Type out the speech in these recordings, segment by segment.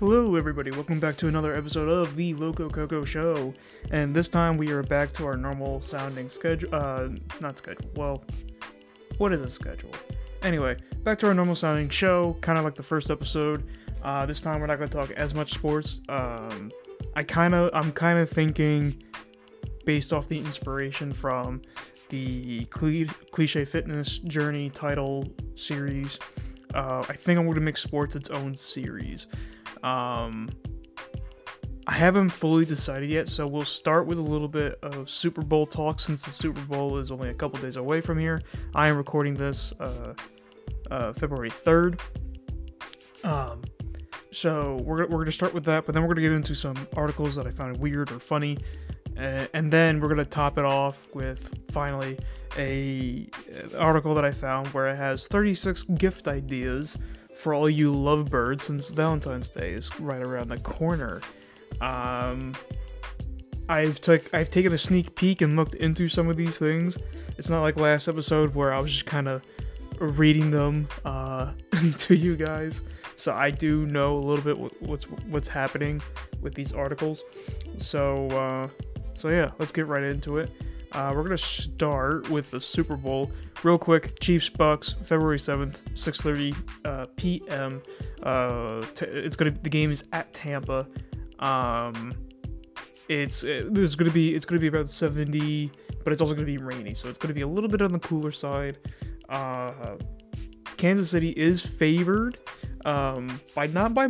Hello, everybody. Welcome back to another episode of the Loco Coco Show. And this time we are back to our normal sounding schedule. Uh, not schedule. Well, what is a schedule? Anyway, back to our normal sounding show, kind of like the first episode. Uh, this time we're not going to talk as much sports. Um, I kind of, I'm kind of thinking, based off the inspiration from the cliche fitness journey title series. Uh, I think I'm going to make sports its own series. Um, I haven't fully decided yet, so we'll start with a little bit of Super Bowl talk since the Super Bowl is only a couple days away from here. I am recording this uh, uh, February 3rd. Um, so we're, we're going to start with that, but then we're going to get into some articles that I found weird or funny. Uh, and then we're going to top it off with finally a an article that I found where it has 36 gift ideas for all you lovebirds since Valentine's Day is right around the corner. Um, I've took I've taken a sneak peek and looked into some of these things. It's not like last episode where I was just kind of reading them uh, to you guys. So I do know a little bit what's what's happening with these articles. So uh, so yeah, let's get right into it. Uh, we're gonna start with the Super Bowl real quick. Chiefs Bucks, February seventh, six thirty uh, p.m. Uh, t- it's gonna the game is at Tampa. Um, it's it, there's gonna be it's gonna be about seventy, but it's also gonna be rainy, so it's gonna be a little bit on the cooler side. Uh, Kansas City is favored um, by not by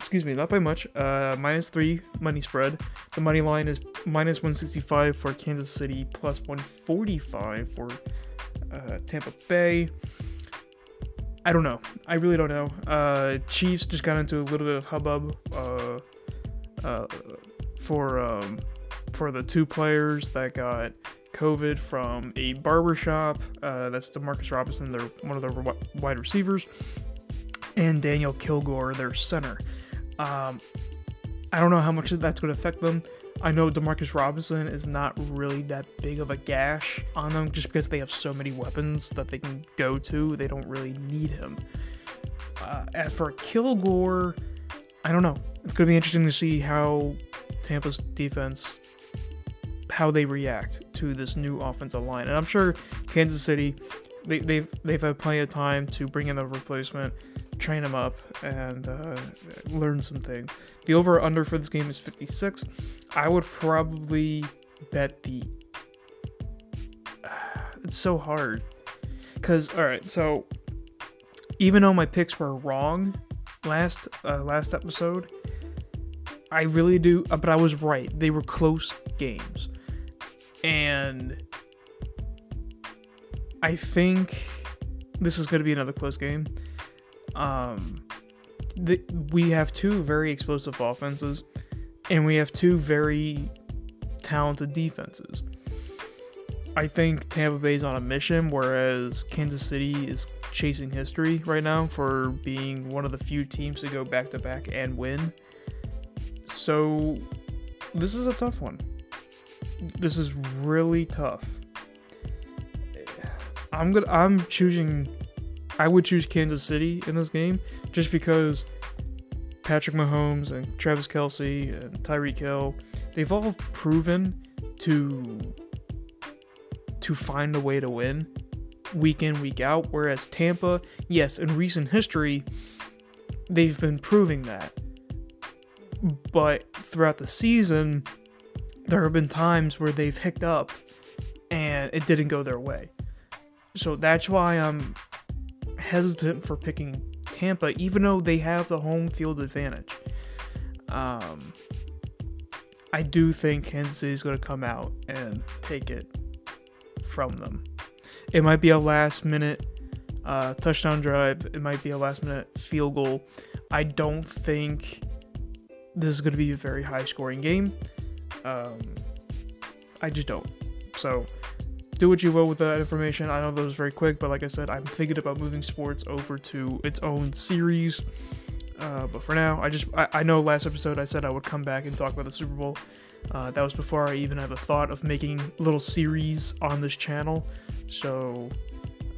excuse me, not by much. Uh, minus three money spread. The money line is minus 165 for Kansas City, plus 145 for uh, Tampa Bay. I don't know. I really don't know. Uh, Chiefs just got into a little bit of hubbub uh, uh, for um, for the two players that got COVID from a barbershop. Uh, that's Demarcus Robinson, they're one of their wide receivers, and Daniel Kilgore, their center. Um, I don't know how much that's going to affect them. I know Demarcus Robinson is not really that big of a gash on them just because they have so many weapons that they can go to. They don't really need him. Uh, as for Kilgore, I don't know. It's going to be interesting to see how Tampa's defense how they react to this new offensive line. And I'm sure Kansas City they, they've they've had plenty of time to bring in a replacement train him up and uh, learn some things. The over under for this game is 56. I would probably bet the. it's so hard. Because, alright, so even though my picks were wrong last uh, last episode, I really do, uh, but I was right. They were close games. And I think this is going to be another close game um, the, we have two very explosive offenses, and we have two very talented defenses. I think Tampa Bay is on a mission, whereas Kansas City is chasing history right now for being one of the few teams to go back to back and win. So, this is a tough one. This is really tough. I'm gonna. I'm choosing I would choose Kansas City in this game just because Patrick Mahomes and Travis Kelce and Tyreek Hill, they've all proven to to find a way to win week in week out whereas Tampa, yes, in recent history they've been proving that. But throughout the season there have been times where they've hicked up and it didn't go their way. So that's why I'm hesitant for picking Tampa, even though they have the home field advantage. Um, I do think Kansas City is going to come out and take it from them. It might be a last minute uh, touchdown drive, it might be a last minute field goal. I don't think this is going to be a very high scoring game. Um, I just don't. So do what you will with that information. I know that was very quick, but like I said, I'm thinking about moving sports over to its own series. Uh, but for now, I just I, I, know last episode I said I would come back and talk about the Super Bowl. Uh, that was before I even had a thought of making little series on this channel. So,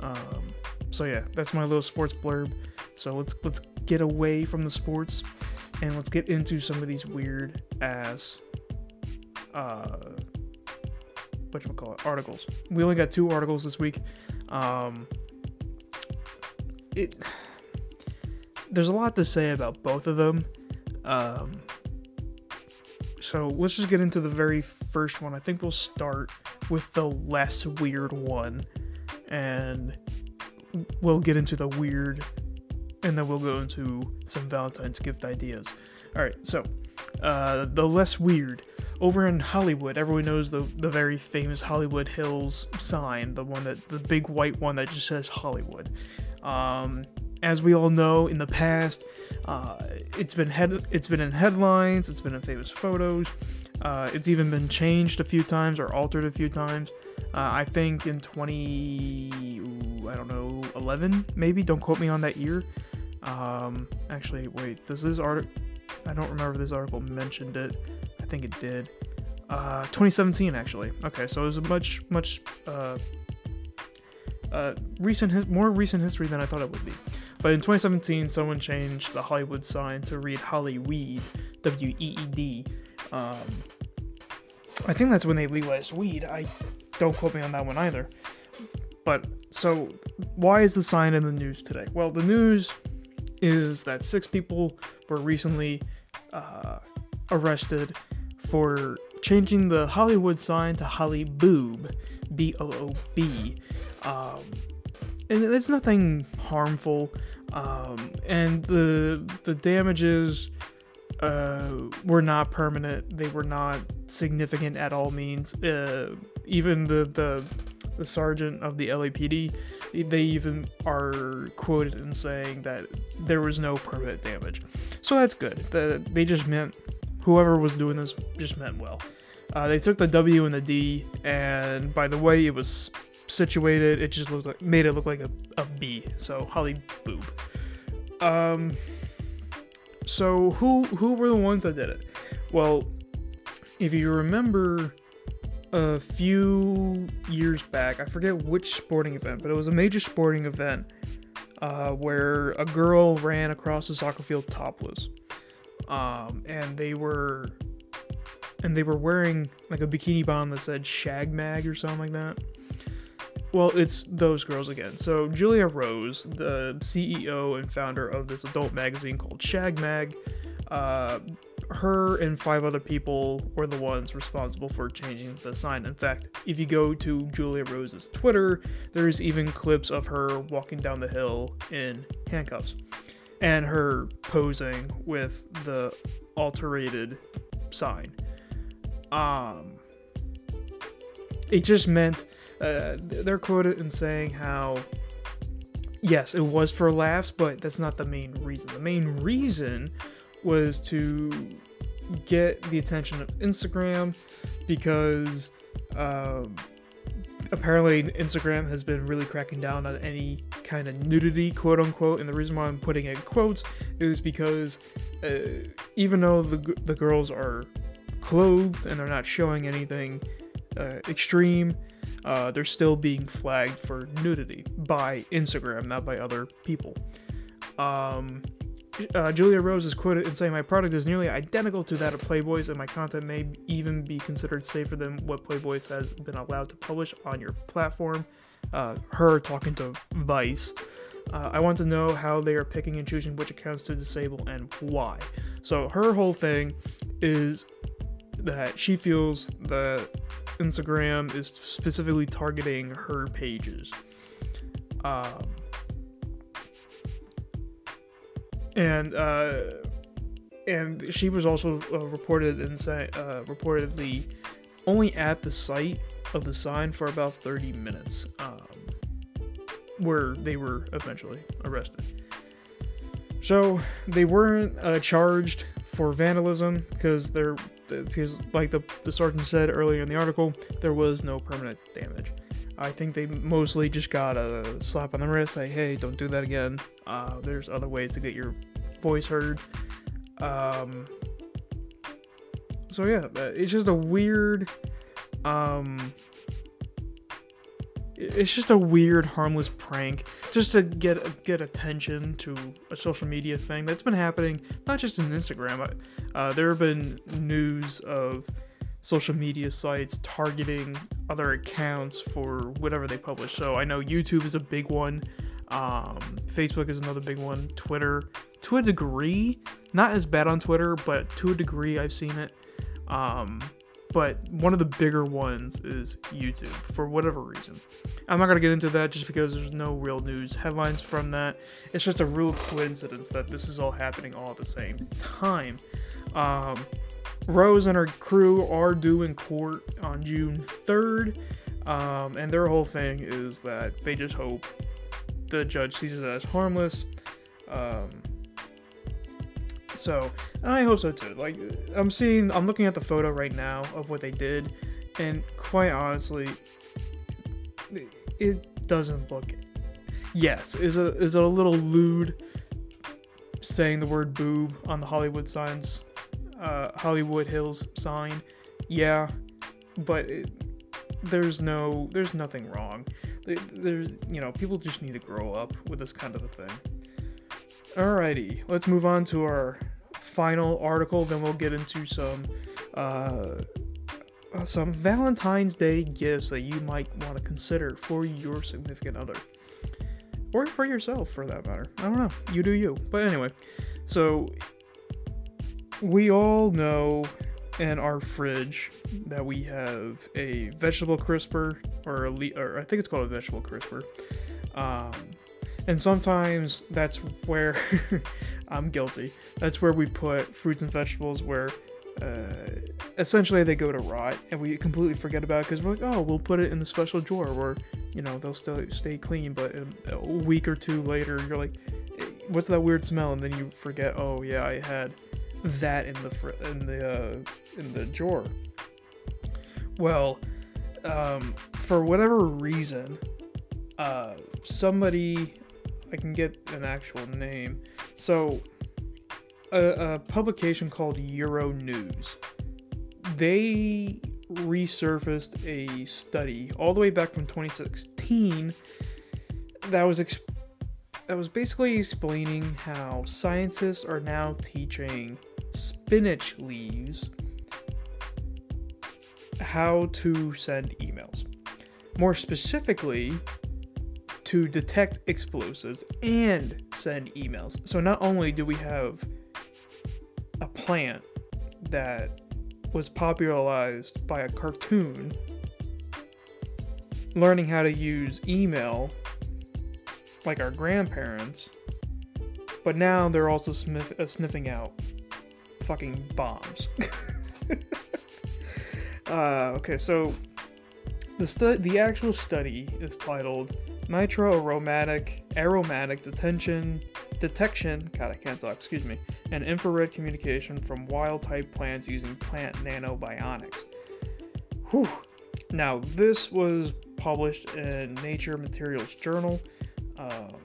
um, so yeah, that's my little sports blurb. So let's let's get away from the sports and let's get into some of these weird ass uh you call it articles. We only got two articles this week. Um, it there's a lot to say about both of them. Um, so let's just get into the very first one. I think we'll start with the less weird one, and we'll get into the weird, and then we'll go into some Valentine's gift ideas. All right, so uh, the less weird over in Hollywood, everyone knows the the very famous Hollywood Hills sign, the one that the big white one that just says Hollywood. Um, as we all know, in the past, uh, it's been head it's been in headlines, it's been in famous photos, uh, it's even been changed a few times or altered a few times. Uh, I think in 20, ooh, I don't know, 11 maybe. Don't quote me on that year. Um, actually, wait, does this article? I don't remember this article mentioned it think it did. Uh, 2017 actually. Okay, so it was a much much uh, uh, recent, more recent history than I thought it would be. But in 2017, someone changed the Hollywood sign to read Hollyweed, W E E D. Um, I think that's when they legalized weed. I don't quote me on that one either. But so, why is the sign in the news today? Well, the news is that six people were recently uh, arrested for changing the Hollywood sign to Holly Boob, B O O B. Um, and it's nothing harmful. Um, and the the damages uh, were not permanent. They were not significant at all means. Uh, even the, the the sergeant of the LAPD, they even are quoted in saying that there was no permanent damage. So that's good. The, they just meant whoever was doing this just meant well. Uh, they took the W and the D, and by the way it was situated, it just looked like made it look like a, a B. So Holly Boob. Um. So who who were the ones that did it? Well, if you remember a few years back, I forget which sporting event, but it was a major sporting event uh, where a girl ran across the soccer field topless um, and they were and they were wearing like a bikini bottom that said Shag Mag or something like that. Well, it's those girls again. So Julia Rose, the CEO and founder of this adult magazine called Shag Mag, uh, her and five other people were the ones responsible for changing the sign. In fact, if you go to Julia Rose's Twitter, there's even clips of her walking down the hill in handcuffs and her posing with the alterated sign. Um, it just meant uh, they're quoted in saying how yes, it was for laughs, but that's not the main reason. The main reason was to get the attention of Instagram because um, apparently Instagram has been really cracking down on any kind of nudity, quote unquote. And the reason why I'm putting in quotes is because uh, even though the the girls are clothed and they're not showing anything uh, extreme, uh, they're still being flagged for nudity by Instagram, not by other people. Um, uh, Julia Rose is quoted in saying, My product is nearly identical to that of Playboy's, and my content may even be considered safer than what Playboy's has been allowed to publish on your platform. Uh, her talking to Vice. Uh, I want to know how they are picking and choosing which accounts to disable and why. So, her whole thing is that she feels that Instagram is specifically targeting her pages. Um, and uh, and she was also uh, reported and uh, reportedly only at the site of the sign for about 30 minutes, um, where they were eventually arrested. So they weren't uh, charged for vandalism because they're because like the, the sergeant said earlier in the article, there was no permanent damage. I think they mostly just got a slap on the wrist, say, hey, don't do that again. Uh, there's other ways to get your voice heard. Um, so yeah, uh, it's just a weird. Um, it's just a weird, harmless prank, just to get get attention to a social media thing that's been happening, not just in Instagram. Uh, there have been news of social media sites targeting other accounts for whatever they publish. So I know YouTube is a big one. Um, Facebook is another big one. Twitter, to a degree, not as bad on Twitter, but to a degree, I've seen it. Um, but one of the bigger ones is YouTube for whatever reason. I'm not gonna get into that just because there's no real news headlines from that. It's just a real coincidence that this is all happening all at the same time. Um, Rose and her crew are due in court on June 3rd, um, and their whole thing is that they just hope the judge sees it as harmless. Um, so, and I hope so too. Like, I'm seeing, I'm looking at the photo right now of what they did, and quite honestly, it doesn't look. Yes, is a is a little lewd saying the word boob on the Hollywood signs, uh, Hollywood Hills sign. Yeah, but it, there's no, there's nothing wrong. There's, you know, people just need to grow up with this kind of a thing. Alrighty, let's move on to our final article. Then we'll get into some uh, uh, some Valentine's Day gifts that you might want to consider for your significant other, or for yourself, for that matter. I don't know. You do you. But anyway, so we all know in our fridge that we have a vegetable crisper, or, a le- or I think it's called a vegetable crisper. Um, and sometimes that's where I'm guilty. That's where we put fruits and vegetables where uh, essentially they go to rot and we completely forget about it because we're like, oh, we'll put it in the special drawer where, you know, they'll still stay clean. But a week or two later, you're like, eh, what's that weird smell? And then you forget, oh, yeah, I had that in the fr- in the uh, in the drawer. Well, um, for whatever reason, uh, somebody I can get an actual name. So, a, a publication called Euronews. They resurfaced a study all the way back from 2016 that was that was basically explaining how scientists are now teaching spinach leaves how to send emails. More specifically, to detect explosives and send emails. So not only do we have a plant that was popularized by a cartoon learning how to use email like our grandparents, but now they're also sniff- uh, sniffing out fucking bombs. uh, okay, so the stu- the actual study is titled Nitro-aromatic aromatic detention detection god i can't talk excuse me and infrared communication from wild type plants using plant nanobionics Whew. now this was published in nature materials journal um,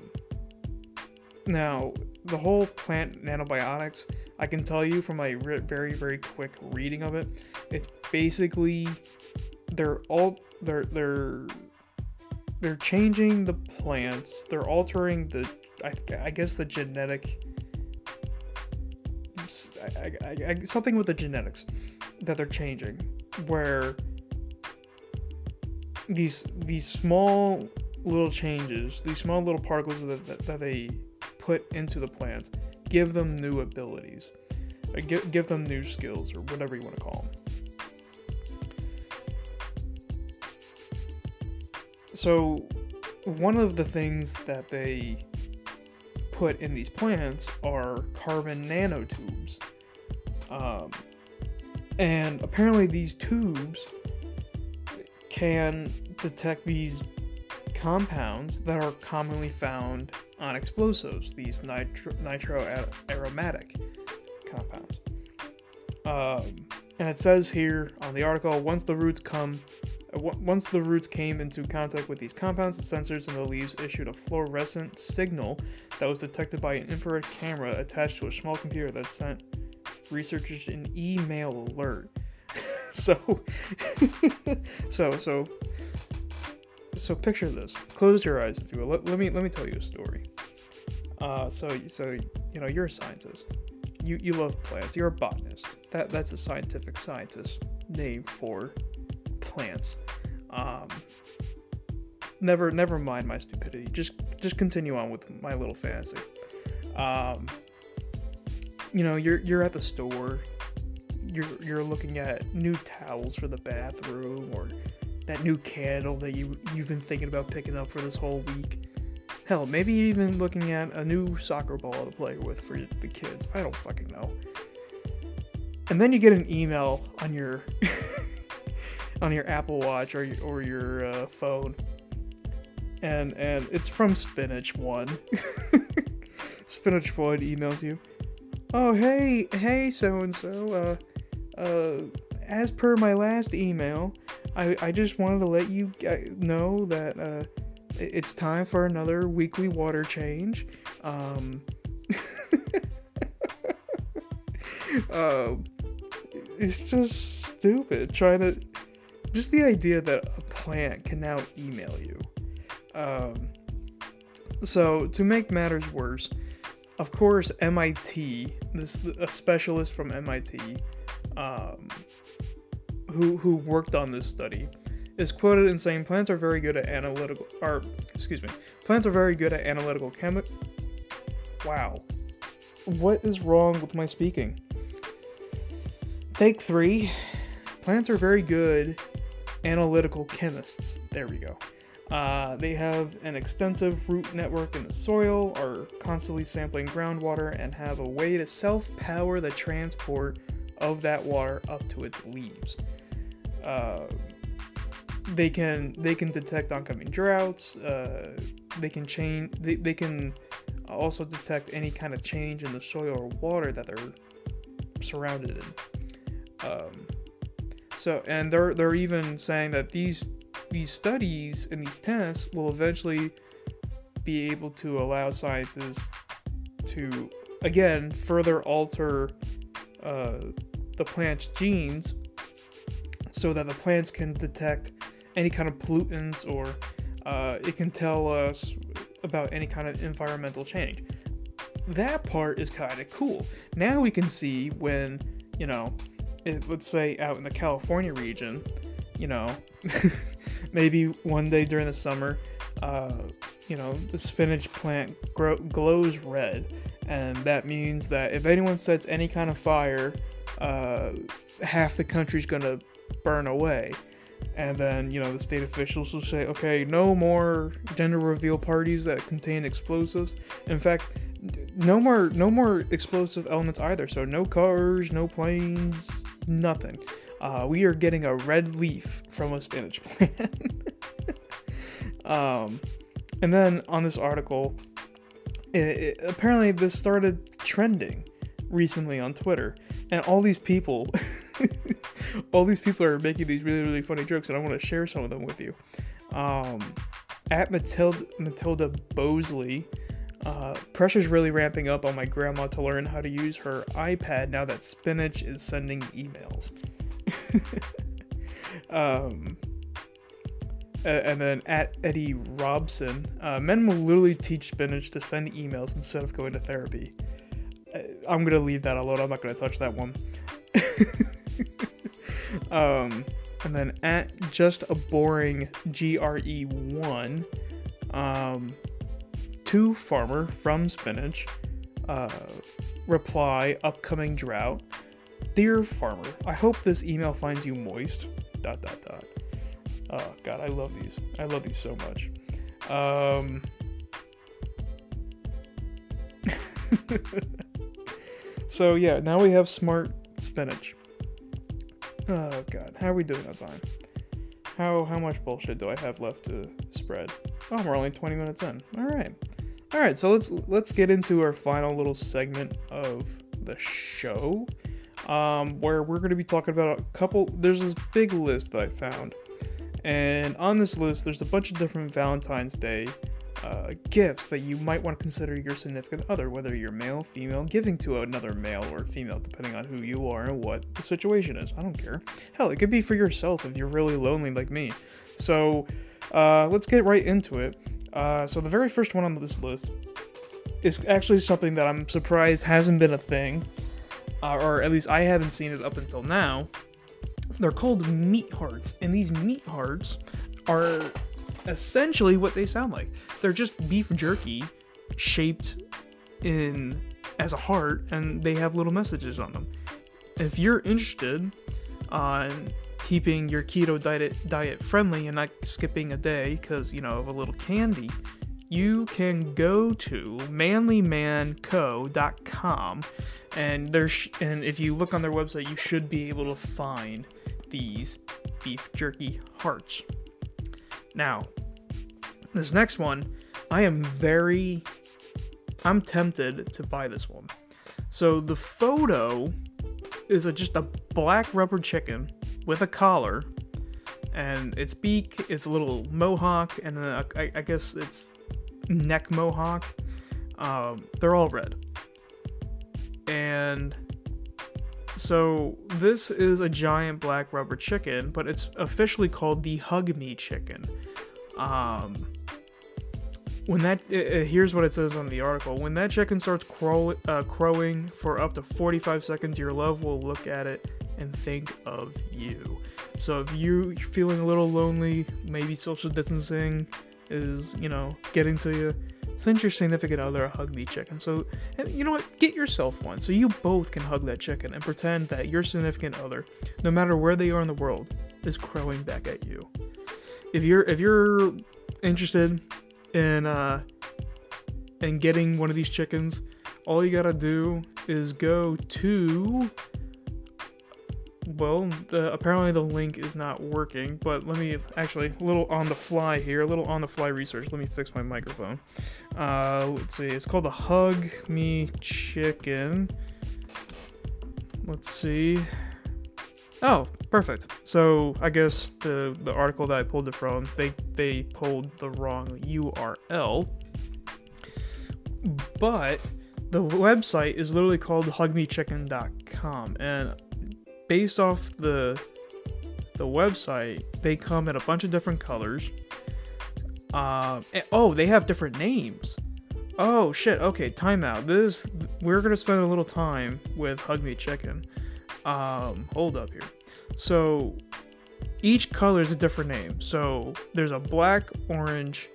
now the whole plant nanobionics i can tell you from a re- very very quick reading of it it's basically they're all they're they're they're changing the plants. They're altering the, I, I guess the genetic, I, I, something with the genetics that they're changing, where these these small little changes, these small little particles that, that, that they put into the plants, give them new abilities, give, give them new skills, or whatever you want to call them. so one of the things that they put in these plants are carbon nanotubes. Um, and apparently, these tubes can detect these compounds that are commonly found on explosives, these nitro, nitro aromatic compounds. Um, and it says here on the article once the roots come once the roots came into contact with these compounds, the sensors in the leaves issued a fluorescent signal that was detected by an infrared camera attached to a small computer that sent researchers an email alert. so, so, so, so picture this. Close your eyes, if you will. Let, let me let me tell you a story. Uh, so so you know you're a scientist. You you love plants. You're a botanist. That that's a scientific scientist name for plants. Um, never never mind my stupidity. Just just continue on with my little fantasy. Um, you know you're you're at the store. You're you're looking at new towels for the bathroom or that new candle that you you've been thinking about picking up for this whole week. Hell, maybe even looking at a new soccer ball to play with for the kids. I don't fucking know. And then you get an email on your on your Apple Watch or your, or your uh, phone, and and it's from Spinach One. Spinach One emails you. Oh hey hey so and so. Uh, uh, as per my last email, I, I just wanted to let you know that uh, it's time for another weekly water change. Um, uh, it's just stupid trying to. Just the idea that a plant can now email you. Um, so, to make matters worse, of course, MIT, this a specialist from MIT, um, who who worked on this study, is quoted in saying plants are very good at analytical or excuse me, plants are very good at analytical chemi- Wow. What is wrong with my speaking? Take 3. Plants are very good analytical chemists. There we go. Uh, they have an extensive root network in the soil, are constantly sampling groundwater, and have a way to self power the transport of that water up to its leaves. Uh, they can they can detect oncoming droughts. Uh, they can change. They, they can also detect any kind of change in the soil or water that they're surrounded in. Um, so and they're they're even saying that these these studies and these tests will eventually be able to allow scientists to again further alter uh, the plant's genes so that the plants can detect any kind of pollutants or uh, it can tell us about any kind of environmental change. That part is kind of cool. Now we can see when, you know, let's say out in the California region, you know, maybe one day during the summer, uh, you know, the spinach plant grow, glows red. And that means that if anyone sets any kind of fire, uh, half the country's gonna burn away. And then, you know, the state officials will say, okay, no more gender reveal parties that contain explosives. In fact, no more no more explosive elements either. So no cars, no planes, nothing. Uh, we are getting a red leaf from a spinach plant. um, and then on this article, it, it, apparently this started trending recently on Twitter, and all these people all these people are making these really really funny jokes, and I want to share some of them with you. Um, at Matilda Matilda Bosley. Uh, pressure's really ramping up on my grandma to learn how to use her iPad now that Spinach is sending emails. um, and then at Eddie Robson, uh, men will literally teach Spinach to send emails instead of going to therapy. Uh, I'm gonna leave that alone. I'm not gonna touch that one. Um, and then at just a boring GRE1, um, to farmer from spinach, uh, reply upcoming drought. Dear farmer, I hope this email finds you moist. Dot dot dot. Oh god, I love these. I love these so much. Um, so yeah, now we have smart spinach. Oh god, how are we doing on time? How how much bullshit do I have left to spread? Oh, we're only 20 minutes in. All right, all right. So let's let's get into our final little segment of the show, um, where we're going to be talking about a couple. There's this big list that I found, and on this list, there's a bunch of different Valentine's Day uh, gifts that you might want to consider your significant other, whether you're male, female, giving to another male or female, depending on who you are and what the situation is. I don't care. Hell, it could be for yourself if you're really lonely like me. So, uh, let's get right into it. Uh, so the very first one on this list is actually something that I'm surprised hasn't been a thing, uh, or at least I haven't seen it up until now. They're called meat hearts, and these meat hearts are essentially what they sound like. They're just beef jerky shaped in as a heart, and they have little messages on them. If you're interested on keeping your keto diet diet friendly and not skipping a day because you know of a little candy, you can go to manlymanco.com and there's and if you look on their website, you should be able to find these beef jerky hearts. Now, this next one, I am very I'm tempted to buy this one. So the photo is a, just a black rubber chicken with a collar, and its beak a little mohawk, and then I, I guess it's neck mohawk. Um, they're all red, and so this is a giant black rubber chicken, but it's officially called the Hug Me chicken. Um, when that uh, here's what it says on the article. When that chicken starts crow, uh, crowing for up to 45 seconds your love will look at it and think of you. So if you're feeling a little lonely maybe social distancing is you know getting to you send your significant other a hug me chicken so and you know what? Get yourself one so you both can hug that chicken and pretend that your significant other no matter where they are in the world is crowing back at you. If you're if you're interested and uh and getting one of these chickens, all you gotta do is go to well, the, apparently the link is not working, but let me actually a little on the fly here, a little on the fly research. Let me fix my microphone. Uh, let's see, it's called the Hug Me Chicken. Let's see. Oh, perfect. So I guess the the article that I pulled it from, they they pulled the wrong URL. But the website is literally called hugmechicken.com and based off the the website, they come in a bunch of different colors. Um, and, oh, they have different names. Oh shit. Okay, timeout. This we're gonna spend a little time with Hug Me Chicken. Um, hold up here. So each color is a different name. So there's a black, orange,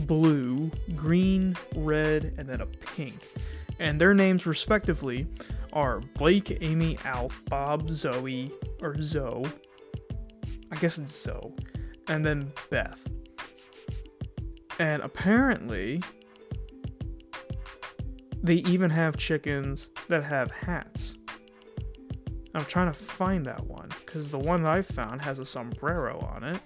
blue, green, red, and then a pink. And their names respectively are Blake, Amy, Alf, Bob, Zoe, or Zoe. I guess it's Zoe. And then Beth. And apparently, they even have chickens that have hats. I'm trying to find that one because the one that I found has a sombrero on it.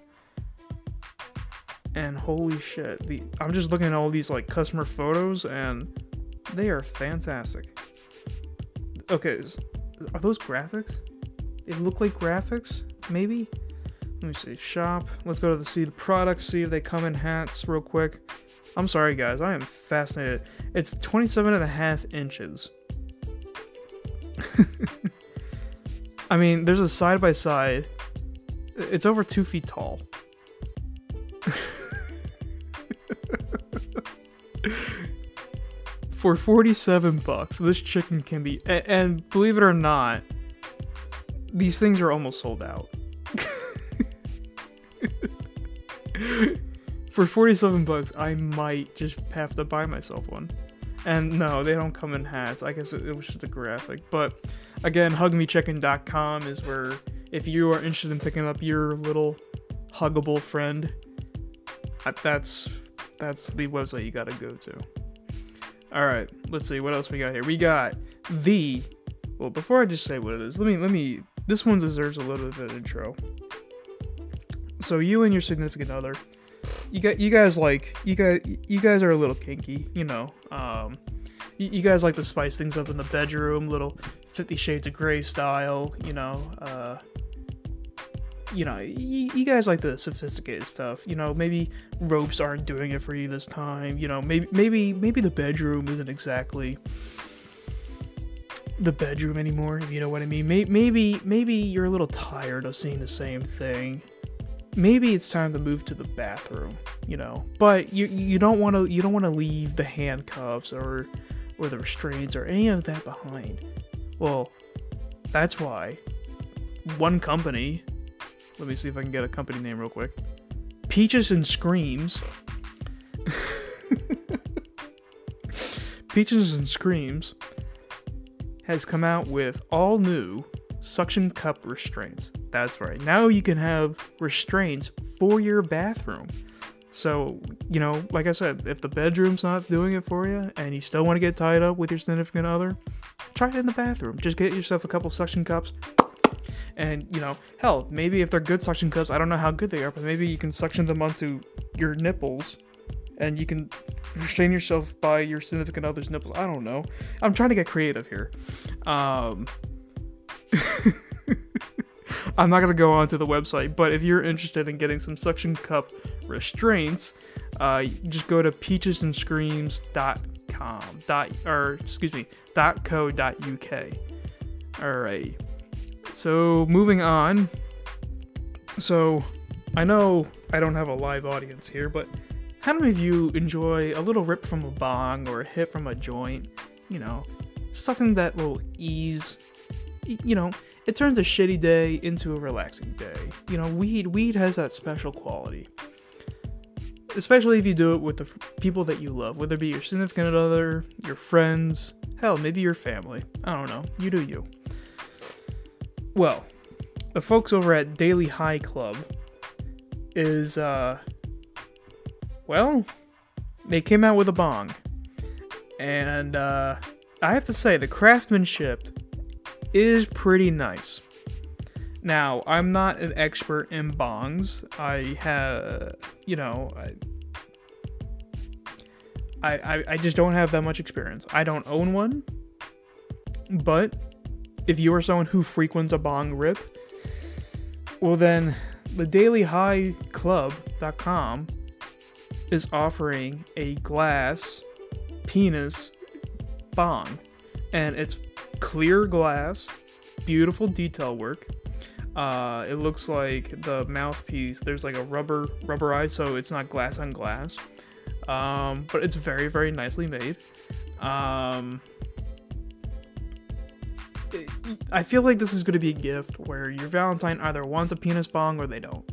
And holy shit, the I'm just looking at all these like customer photos and they are fantastic. Okay, are those graphics? They look like graphics, maybe? Let me see. Shop. Let's go to the see the products, see if they come in hats real quick. I'm sorry guys, I am fascinated. It's 27 and a half inches. I mean, there's a side by side. It's over two feet tall. For 47 bucks, this chicken can be. And, believe it or not, these things are almost sold out. For 47 bucks, I might just have to buy myself one. And no, they don't come in hats. I guess it was just a graphic. But again, hugmechicken.com is where if you are interested in picking up your little huggable friend, that's that's the website you gotta go to. All right, let's see what else we got here. We got the well. Before I just say what it is, let me let me. This one deserves a little bit of an intro. So you and your significant other you got you guys like you guys you guys are a little kinky, you know. Um, you, you guys like to spice things up in the bedroom, little Fifty Shades of Grey style, you know. Uh, you know, you, you guys like the sophisticated stuff. You know, maybe ropes aren't doing it for you this time. You know, maybe maybe maybe the bedroom isn't exactly the bedroom anymore. If you know what I mean. Maybe maybe maybe you're a little tired of seeing the same thing maybe it's time to move to the bathroom, you know. But you you don't want to you don't want to leave the handcuffs or or the restraints or any of that behind. Well, that's why one company, let me see if I can get a company name real quick. Peaches and Screams. Peaches and Screams has come out with all new suction cup restraints. That's right. Now you can have restraints for your bathroom. So, you know, like I said, if the bedroom's not doing it for you and you still want to get tied up with your significant other, try it in the bathroom. Just get yourself a couple suction cups. And, you know, hell, maybe if they're good suction cups, I don't know how good they are, but maybe you can suction them onto your nipples and you can restrain yourself by your significant other's nipples. I don't know. I'm trying to get creative here. Um, I'm not going to go onto the website, but if you're interested in getting some suction cup restraints, uh, just go to peachesandscreams.com. Dot, or, excuse me, dot co dot uk. Alright. So, moving on. So, I know I don't have a live audience here, but how many of you enjoy a little rip from a bong or a hit from a joint? You know, something that will ease, you know, it turns a shitty day into a relaxing day. You know, weed weed has that special quality. Especially if you do it with the f- people that you love, whether it be your significant other, your friends, hell, maybe your family. I don't know. You do you. Well, the folks over at Daily High Club is uh well, they came out with a bong. And uh, I have to say, the craftsmanship is pretty nice. Now, I'm not an expert in bongs. I have, you know, I, I, I just don't have that much experience. I don't own one. But if you are someone who frequents a bong rip, well, then the dailyhighclub.com is offering a glass penis bong. And it's clear glass, beautiful detail work. Uh, it looks like the mouthpiece, there's like a rubber rubber eye, so it's not glass on glass. Um, but it's very, very nicely made. Um, I feel like this is going to be a gift where your Valentine either wants a penis bong or they don't.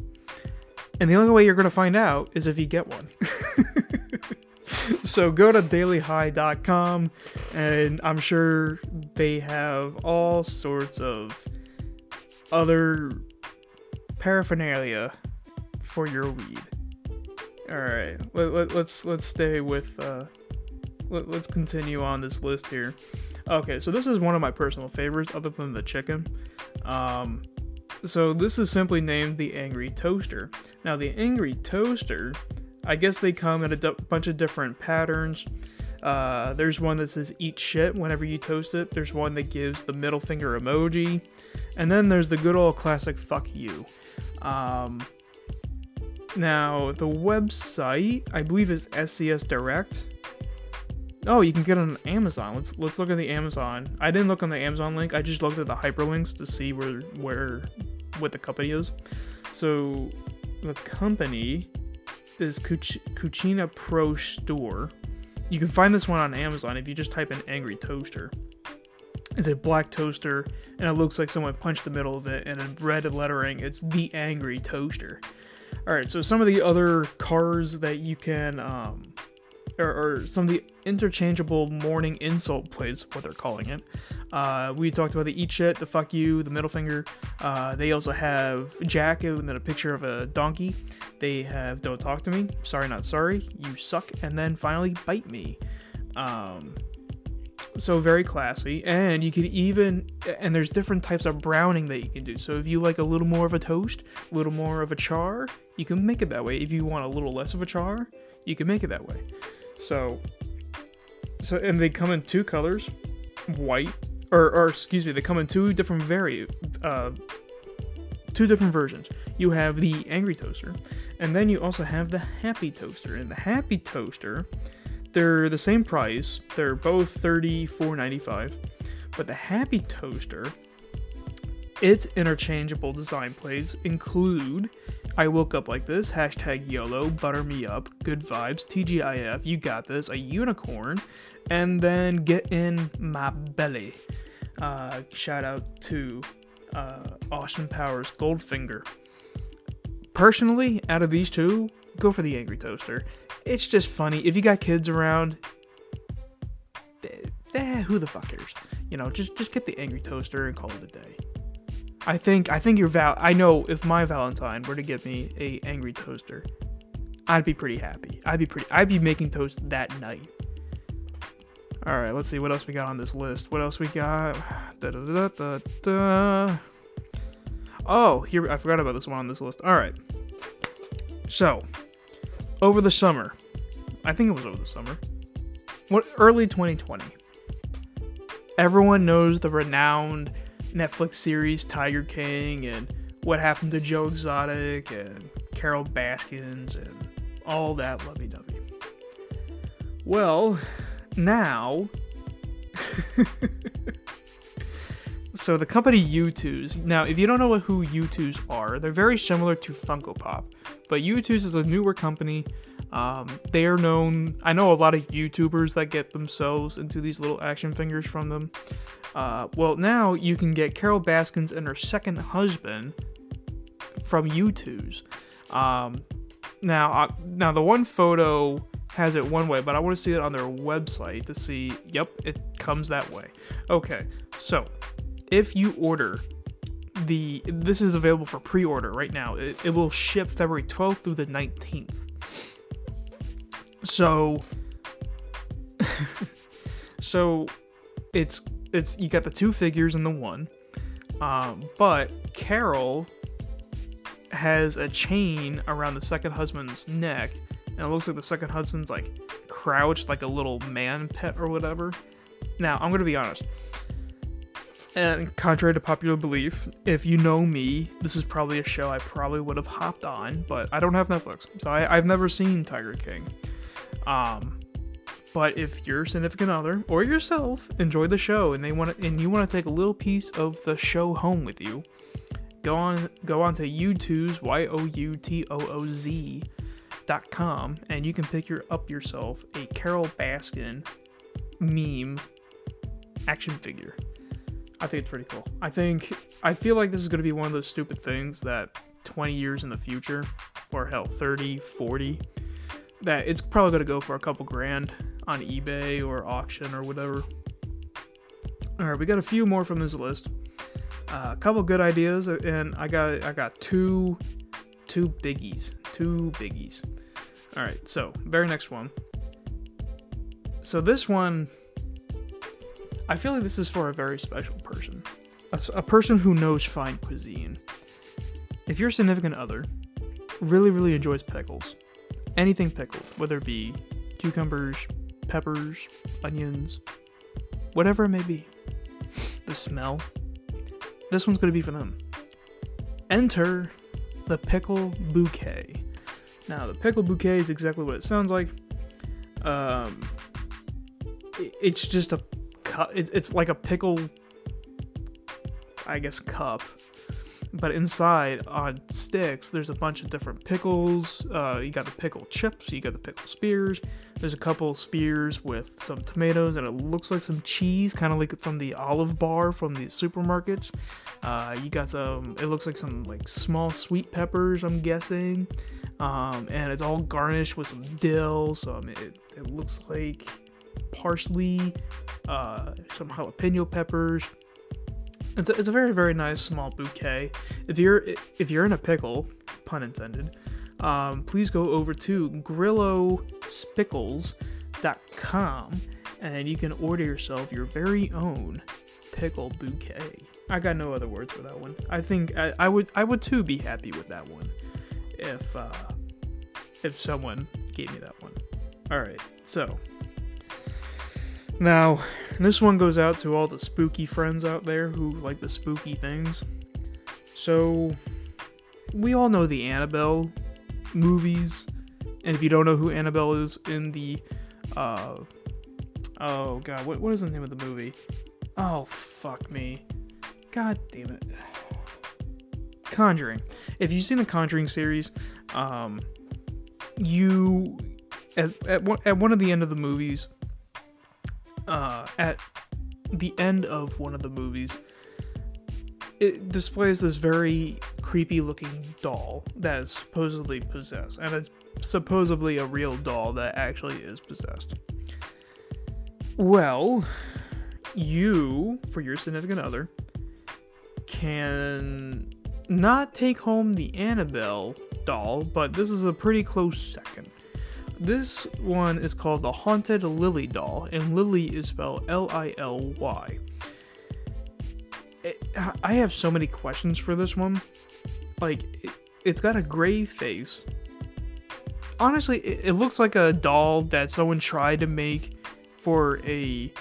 And the only way you're going to find out is if you get one. so go to dailyhigh.com and I'm sure they have all sorts of other paraphernalia for your weed. All right, let, let, let's let's stay with uh, let, let's continue on this list here. Okay, so this is one of my personal favorites, other than the chicken. Um, so this is simply named the Angry Toaster. Now the Angry Toaster, I guess they come in a d- bunch of different patterns. Uh, there's one that says eat shit whenever you toast it. There's one that gives the middle finger emoji. And then there's the good old classic fuck you. Um, now, the website, I believe, is SCS Direct. Oh, you can get it on Amazon. Let's let's look at the Amazon. I didn't look on the Amazon link. I just looked at the hyperlinks to see where where what the company is. So the company is Cuc- Cucina Pro Store. You can find this one on Amazon if you just type in Angry Toaster. It's a black toaster, and it looks like someone punched the middle of it, and in red lettering, it's the Angry Toaster. All right, so some of the other cars that you can um, or, or, some of the interchangeable morning insult plays, what they're calling it. Uh, we talked about the eat shit, the fuck you, the middle finger. Uh, they also have Jack and then a picture of a donkey. They have don't talk to me, sorry not sorry, you suck, and then finally bite me. Um, so very classy, and you can even and there's different types of browning that you can do. So if you like a little more of a toast, a little more of a char, you can make it that way. If you want a little less of a char, you can make it that way. So, so and they come in two colors, white, or, or excuse me, they come in two different vari, uh, two different versions. You have the angry toaster, and then you also have the happy toaster. And the happy toaster, they're the same price. They're both thirty four ninety five, but the happy toaster, its interchangeable design plates include I woke up like this. Hashtag YOLO, butter me up, good vibes, TGIF, you got this, a unicorn, and then get in my belly. Uh, shout out to uh, Austin Powers Goldfinger. Personally, out of these two, go for the Angry Toaster. It's just funny. If you got kids around, eh, eh, who the fuck cares? You know, just just get the Angry Toaster and call it a day. I think I think your val. I know if my Valentine were to get me a Angry Toaster, I'd be pretty happy. I'd be pretty. I'd be making toast that night. All right, let's see what else we got on this list. What else we got? Da, da, da, da, Oh, here I forgot about this one on this list. All right. So, over the summer, I think it was over the summer. What early 2020. Everyone knows the renowned Netflix series Tiger King and what happened to Joe Exotic and Carol Baskins and all that lovey dovey. Well, now. so the company Youtooz. Now, if you don't know who Youtooz are, they're very similar to Funko Pop, but Youtooz is a newer company. Um, they are known. I know a lot of YouTubers that get themselves into these little action figures from them. Uh, well, now you can get Carol Baskins and her second husband from Youtooz. Um, now, now the one photo has it one way, but I want to see it on their website to see, yep, it comes that way. Okay, so if you order the, this is available for pre order right now, it, it will ship February 12th through the 19th. So, so it's, it's, you got the two figures and the one, um, but Carol has a chain around the second husband's neck and it looks like the second husband's like crouched like a little man pet or whatever. Now, I'm gonna be honest. And contrary to popular belief, if you know me, this is probably a show I probably would have hopped on, but I don't have Netflix, so I, have never seen Tiger King. Um, but if your significant other or yourself enjoy the show and they want to, and you want to take a little piece of the show home with you, go on go on to Youtooz dot com and you can pick your up yourself a Carol Baskin meme action figure. I think it's pretty cool. I think I feel like this is going to be one of those stupid things that 20 years in the future or hell 30, 40 that it's probably to go for a couple grand on eBay or auction or whatever. All right, we got a few more from this list. Uh, a couple good ideas and I got I got two two biggies, two biggies. All right, so very next one. So this one, I feel like this is for a very special person, a, a person who knows fine cuisine. If your significant other really, really enjoys pickles, anything pickled, whether it be cucumbers, peppers, onions, whatever it may be, the smell, this one's going to be for them. Enter the pickle bouquet. Now, the pickle bouquet is exactly what it sounds like. Um, it's just a cup. It's like a pickle, I guess, cup. But inside on sticks, there's a bunch of different pickles. Uh, you got the pickle chips, you got the pickle spears. There's a couple spears with some tomatoes, and it looks like some cheese, kind of like from the olive bar from the supermarkets. Uh, you got some. It looks like some like small sweet peppers. I'm guessing um, and it's all garnished with some dill. So I mean, it, it looks like parsley, uh, some jalapeno peppers. It's a, it's a very very nice small bouquet. If you're if you're in a pickle, pun intended, um, please go over to GrilloSpickles.com and you can order yourself your very own pickle bouquet. I got no other words for that one. I think I, I would I would too be happy with that one if uh, if someone gave me that one. All right, so now this one goes out to all the spooky friends out there who like the spooky things. So we all know the Annabelle movies, and if you don't know who Annabelle is in the uh oh god, what what is the name of the movie? Oh fuck me. God damn it. Conjuring. If you've seen the Conjuring series, um, you at at one, at one of the end of the movies, uh, at the end of one of the movies, it displays this very creepy looking doll that is supposedly possessed, and it's supposedly a real doll that actually is possessed. Well, you, for your significant other, can not take home the Annabelle doll, but this is a pretty close second. This one is called the Haunted Lily doll, and Lily is spelled L I L Y. I have so many questions for this one. Like, it, it's got a gray face. Honestly, it, looks like a doll that someone tried to make for a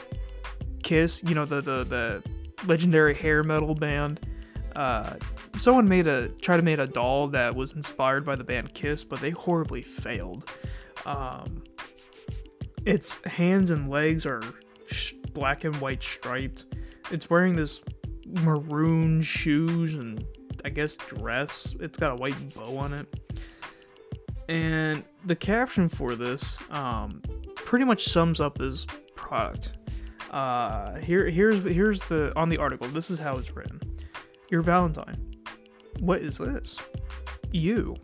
Kiss, you know, the, the, the legendary hair metal band. Uh, someone made a try to make a doll that was inspired by the band Kiss, but they horribly failed. Um, its hands and legs are sh- black and white striped. It's wearing this maroon shoes and I guess dress. It's got a white bow on it. And the caption for this um, pretty much sums up this product. Uh, here, here's here's the on the article. This is how it's written. Your Valentine. What is this? You,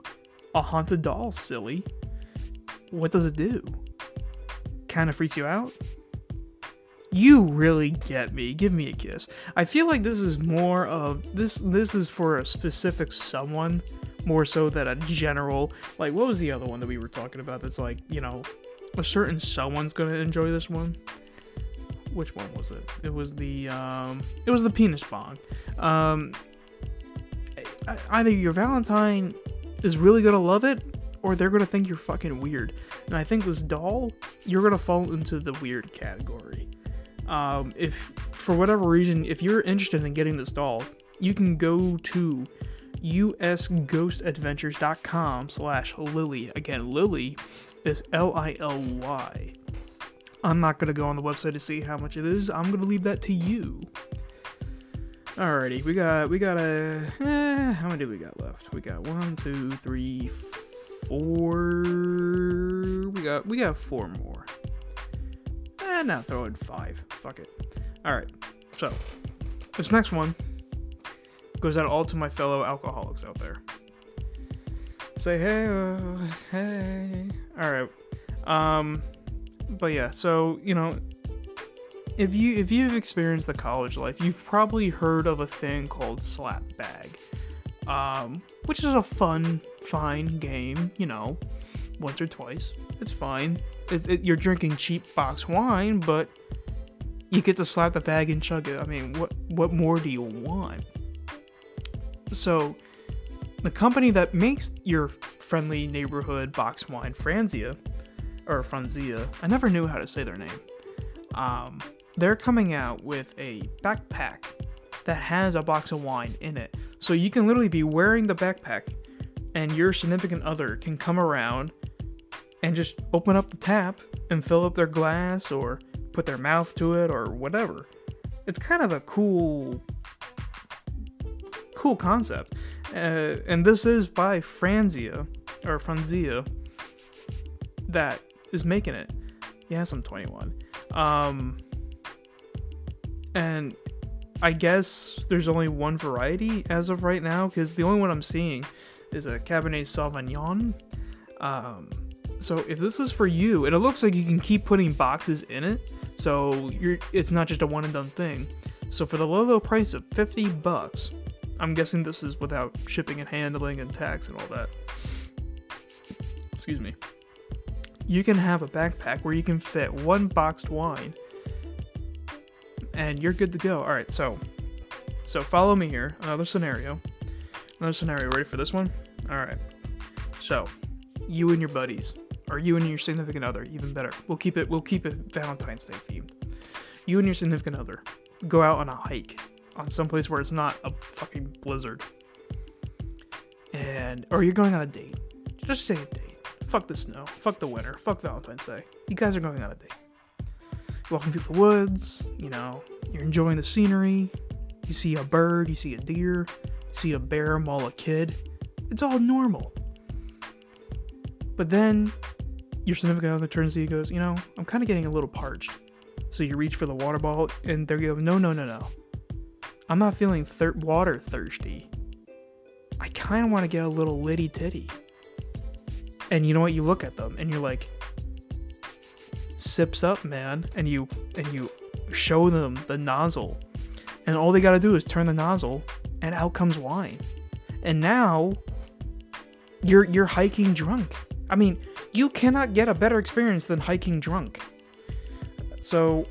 a haunted doll, silly. What does it do? Kind of freaks you out? You really get me. Give me a kiss. I feel like this is more of this this is for a specific someone more so than a general like what was the other one that we were talking about that's like, you know, a certain someone's going to enjoy this one. Which one was it? It was the um it was the penis bong. Um either your Valentine is really going to love it or they're gonna think you're fucking weird. And I think this doll, you're gonna fall into the weird category. Um, if for whatever reason, if you're interested in getting this doll, you can go to usghostadventures.com slash lily. Again, lily is L-I-L-Y. I'm not gonna go on the website to see how much it is. I'm gonna leave that to you. Alrighty, we got we got a eh, how many do we got left? We got one, two, three, four. We got we got four more. Eh, now throw in five. Fuck it. All right. So this next one goes out all to my fellow alcoholics out there. Say hey, oh, hey. All right. Um, but yeah. So you know, if you if you've experienced the college life, you've probably heard of a thing called slap bag, um, which is a fun fine game, you know, once or twice. It's fine. It's, it, you're drinking cheap box wine, but you get to slap the bag and chug it. I mean, what what more do you want? So, the company that makes your friendly neighborhood box wine, Franzia, or Franzia, I never knew how to say their name. Um, they're coming out with a backpack that has a box of wine in it. So you can literally be wearing the backpack and your significant other can come around and just open up the tap and fill up their glass or put their mouth to it or whatever. It's kind of a cool cool concept. Uh, and this is by Franzia or Franzia that is making it. Yes, I'm 21. Um and I guess there's only one variety as of right now because the only one I'm seeing is a Cabernet Sauvignon. Um, so if this is for you, and it looks like you can keep putting boxes in it, so you're it's not just a one and done thing. So for the low low price of 50 bucks, I'm guessing this is without shipping and handling and tax and all that. Excuse me. You can have a backpack where you can fit one boxed wine and you're good to go. All right, so so follow me here. Another scenario. Another scenario. Ready for this one? All right. So, you and your buddies, or you and your significant other, even better. We'll keep it. We'll keep it Valentine's Day themed. You and your significant other go out on a hike on some place where it's not a fucking blizzard, and or you're going on a date. Just say a date. Fuck the snow. Fuck the winter. Fuck Valentine's Day. You guys are going on a date. Walking through the woods. You know, you're enjoying the scenery. You see a bird. You see a deer you see a bear maul a kid. It's all normal. But then your significant other turns to you goes, you know, I'm kind of getting a little parched. So you reach for the water bottle, and they go, no, no, no, no. I'm not feeling thir- water thirsty. I kind of want to get a little litty titty. And you know what? You look at them, and you're like, sips up, man, and you and you show them the nozzle, and all they gotta do is turn the nozzle, and out comes wine. And now you're you're hiking drunk. I mean, you cannot get a better experience than hiking drunk. So,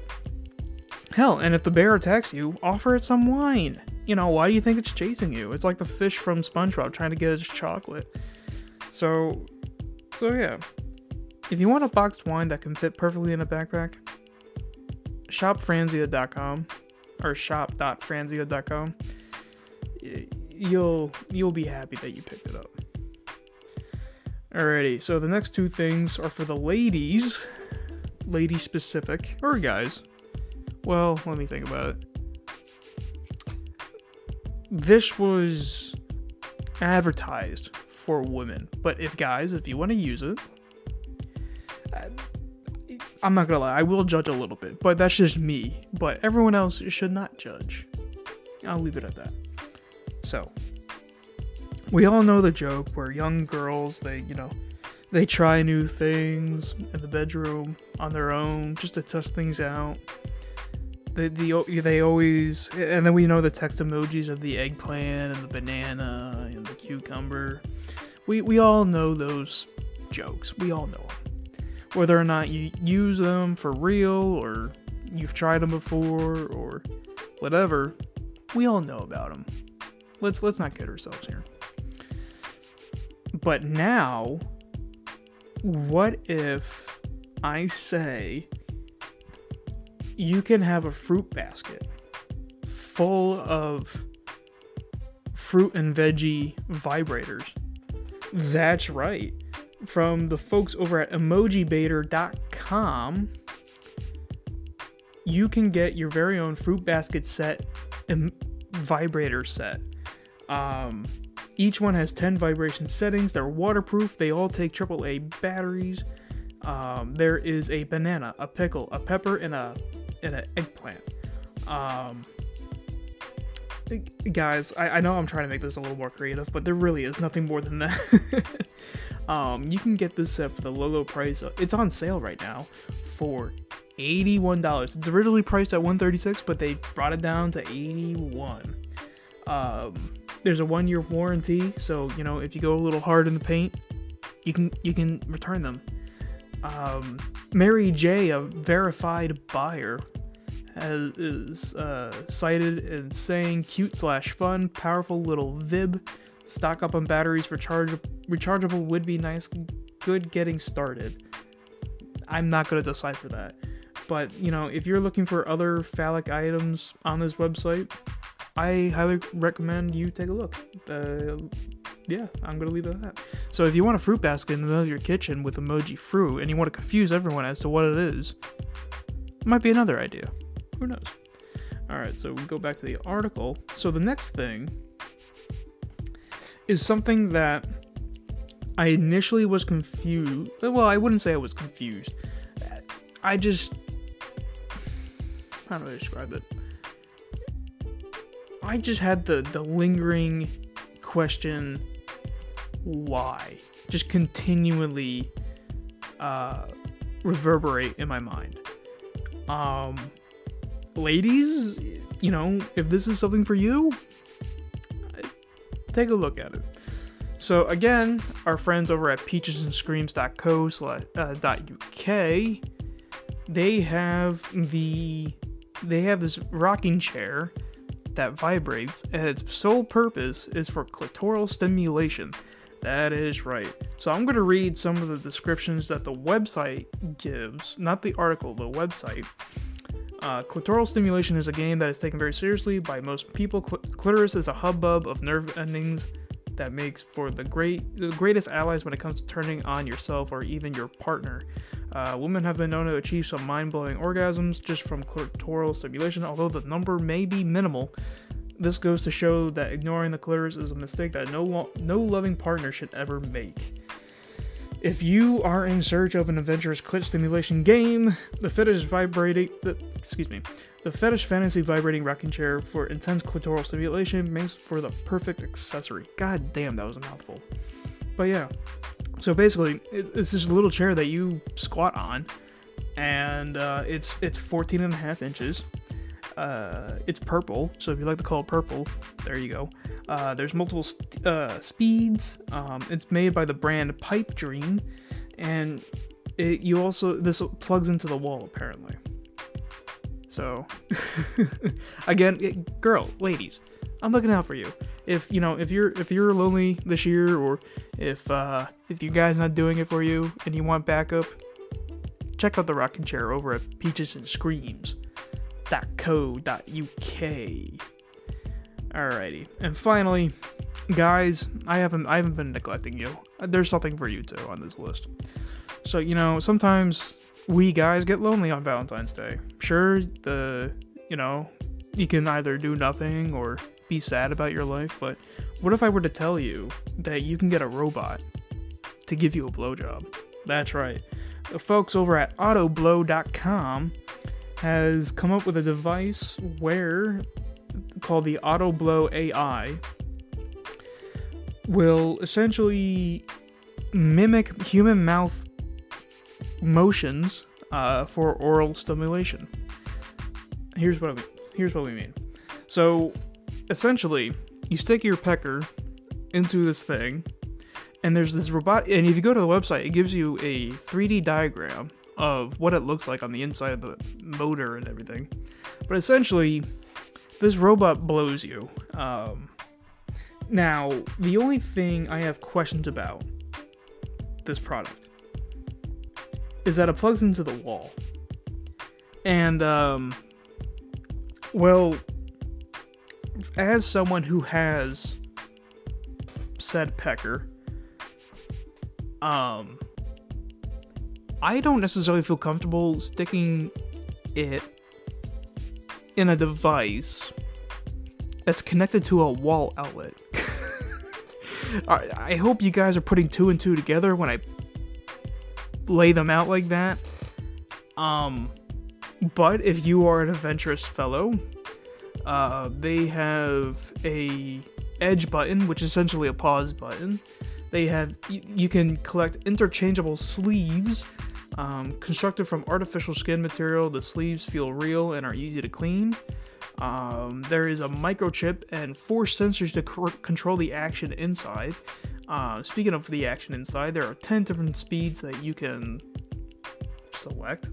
hell, and if the bear attacks you, offer it some wine. You know, why do you think it's chasing you? It's like the fish from SpongeBob trying to get its chocolate. So, so yeah. If you want a boxed wine that can fit perfectly in a backpack, shopfranzia.com or shop.franzia.com. You'll you'll be happy that you picked it up. Alrighty, so the next two things are for the ladies, lady specific, or guys. Well, let me think about it. This was advertised for women, but if guys, if you want to use it, I'm not gonna lie, I will judge a little bit, but that's just me. But everyone else should not judge. I'll leave it at that. So, we all know the joke where young girls, they, you know, they try new things in the bedroom on their own just to test things out. They, the, they always, and then we know the text emojis of the eggplant and the banana and the cucumber. We, we all know those jokes. We all know them whether or not you use them for real or you've tried them before or whatever, we all know about them. Let's let's not kid ourselves here. But now, what if I say you can have a fruit basket full of fruit and veggie vibrators? That's right from the folks over at emojibator.com, you can get your very own fruit basket set and vibrator set. Um, each one has 10 vibration settings. They're waterproof. They all take AAA batteries. Um, there is a banana, a pickle, a pepper, and a and an eggplant. Um, guys, I, I know I'm trying to make this a little more creative, but there really is nothing more than that. Um, you can get this set for the low low price. It's on sale right now for $81. It's originally priced at 136, but they brought it down to 81 um, there's a one year warranty, so you know if you go a little hard in the paint, you can you can return them. Um, Mary J, a verified buyer, has, is uh, cited and saying cute slash fun, powerful little vib Stock up on batteries for charge rechargeable would be nice. Good getting started. I'm not going to decipher that. But, you know, if you're looking for other phallic items on this website, I highly recommend you take a look. Uh, yeah, I'm going to leave it at that. So if you want a fruit basket in the middle of your kitchen with emoji fruit and you want to confuse everyone as to what it is, it might be another idea. Who knows? All right, so we go back to the article. So the next thing is something that I initially was confused. Well, I wouldn't say I was confused. I just. How do I describe it? I just had the, the lingering question why? Just continually uh, reverberate in my mind. Um, ladies, you know, if this is something for you, take a look at it. So again, our friends over at peachesandscreams.co.uk, uh, they have the they have this rocking chair that vibrates, and its sole purpose is for clitoral stimulation. That is right. So I'm going to read some of the descriptions that the website gives, not the article, the website. Uh, clitoral stimulation is a game that is taken very seriously by most people. Cl- clitoris is a hubbub of nerve endings that makes for the great, the greatest allies when it comes to turning on yourself or even your partner. Uh, women have been known to achieve some mind-blowing orgasms just from clitoral stimulation, although the number may be minimal. This goes to show that ignoring the clitoris is a mistake that no no loving partner should ever make. If you are in search of an adventurous clit stimulation game, the fetish vibrating the excuse me, the fetish fantasy vibrating rocking chair for intense clitoral stimulation makes for the perfect accessory. God damn, that was a mouthful. But yeah, so basically, it, it's this little chair that you squat on, and uh, it's it's 14 and a half inches. Uh, it's purple, so if you like the color purple, there you go. Uh, there's multiple st- uh, speeds. Um, it's made by the brand Pipe Dream, and it, you also this plugs into the wall apparently. So, again, it, girl, ladies, I'm looking out for you. If you know if you're if you're lonely this year, or if uh, if you guys not doing it for you and you want backup, check out the rocking chair over at Peaches and Screams co.uk. Alrighty, and finally, guys, I haven't I haven't been neglecting you. There's something for you too on this list. So you know, sometimes we guys get lonely on Valentine's Day. Sure, the you know, you can either do nothing or be sad about your life, but what if I were to tell you that you can get a robot to give you a blowjob? That's right. The folks over at autoblow.com has come up with a device where called the Auto Blow AI will essentially mimic human mouth motions uh, for oral stimulation. Here's what we, here's what we mean. So essentially, you stick your pecker into this thing, and there's this robot. And if you go to the website, it gives you a 3D diagram of what it looks like on the inside of the motor and everything. But essentially, this robot blows you. Um, now, the only thing I have questions about this product is that it plugs into the wall. And, um, well, as someone who has said pecker, um, I don't necessarily feel comfortable sticking it in a device that's connected to a wall outlet. I hope you guys are putting two and two together when I lay them out like that. Um, but if you are an adventurous fellow, uh, they have a edge button, which is essentially a pause button. They have you, you can collect interchangeable sleeves um, constructed from artificial skin material, the sleeves feel real and are easy to clean. Um, there is a microchip and four sensors to control the action inside. Uh, speaking of the action inside, there are 10 different speeds that you can select.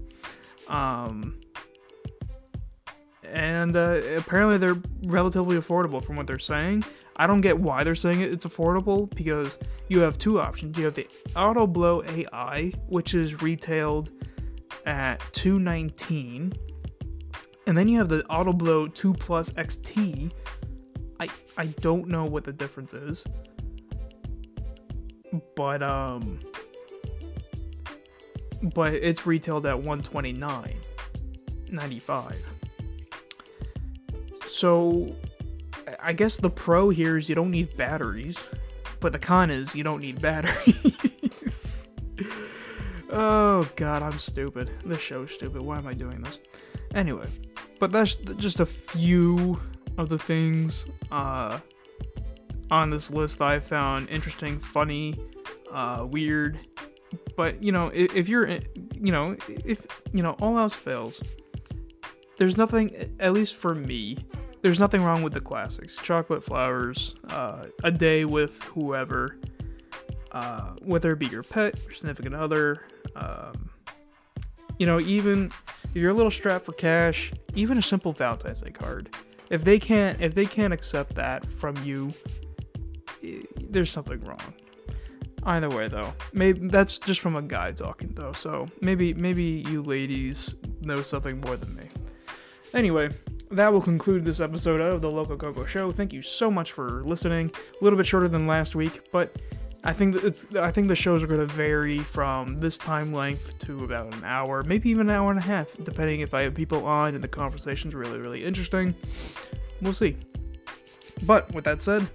Um, and uh, apparently, they're relatively affordable from what they're saying. I don't get why they're saying it, it's affordable because you have two options. You have the Auto Blow AI, which is retailed at 219 and then you have the Auto Blow 2 Plus XT. I I don't know what the difference is. But um but it's retailed at 129.95. So I guess the pro here is you don't need batteries, but the con is you don't need batteries. oh god, I'm stupid. This show's stupid. Why am I doing this? Anyway, but that's just a few of the things uh, on this list that I found interesting, funny, uh, weird. But you know, if, if you're, you know, if you know, all else fails, there's nothing, at least for me, there's nothing wrong with the classics. Chocolate flowers uh, a day with whoever uh, whether it be your pet your significant other um, you know even if you're a little strapped for cash even a simple valentine's day card if they can't if they can't accept that from you there's something wrong. Either way though maybe that's just from a guy talking though so maybe maybe you ladies know something more than me. Anyway that will conclude this episode of the Loco Coco Show. Thank you so much for listening. A little bit shorter than last week, but I think it's I think the shows are going to vary from this time length to about an hour, maybe even an hour and a half, depending if I have people on and the conversation's really really interesting. We'll see. but with that said,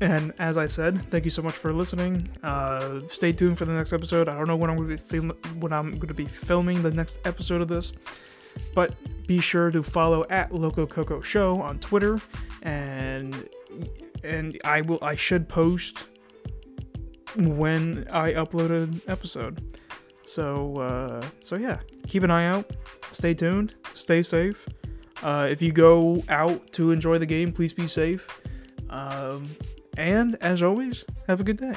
and as I said, thank you so much for listening. Uh, stay tuned for the next episode. I don't know when I'm going to be when I'm going to be filming the next episode of this, but be sure to follow at Loco Coco Show on Twitter, and and I will I should post when I upload an episode. So uh, so yeah, keep an eye out. Stay tuned. Stay safe. Uh, if you go out to enjoy the game, please be safe. Um, and as always, have a good day.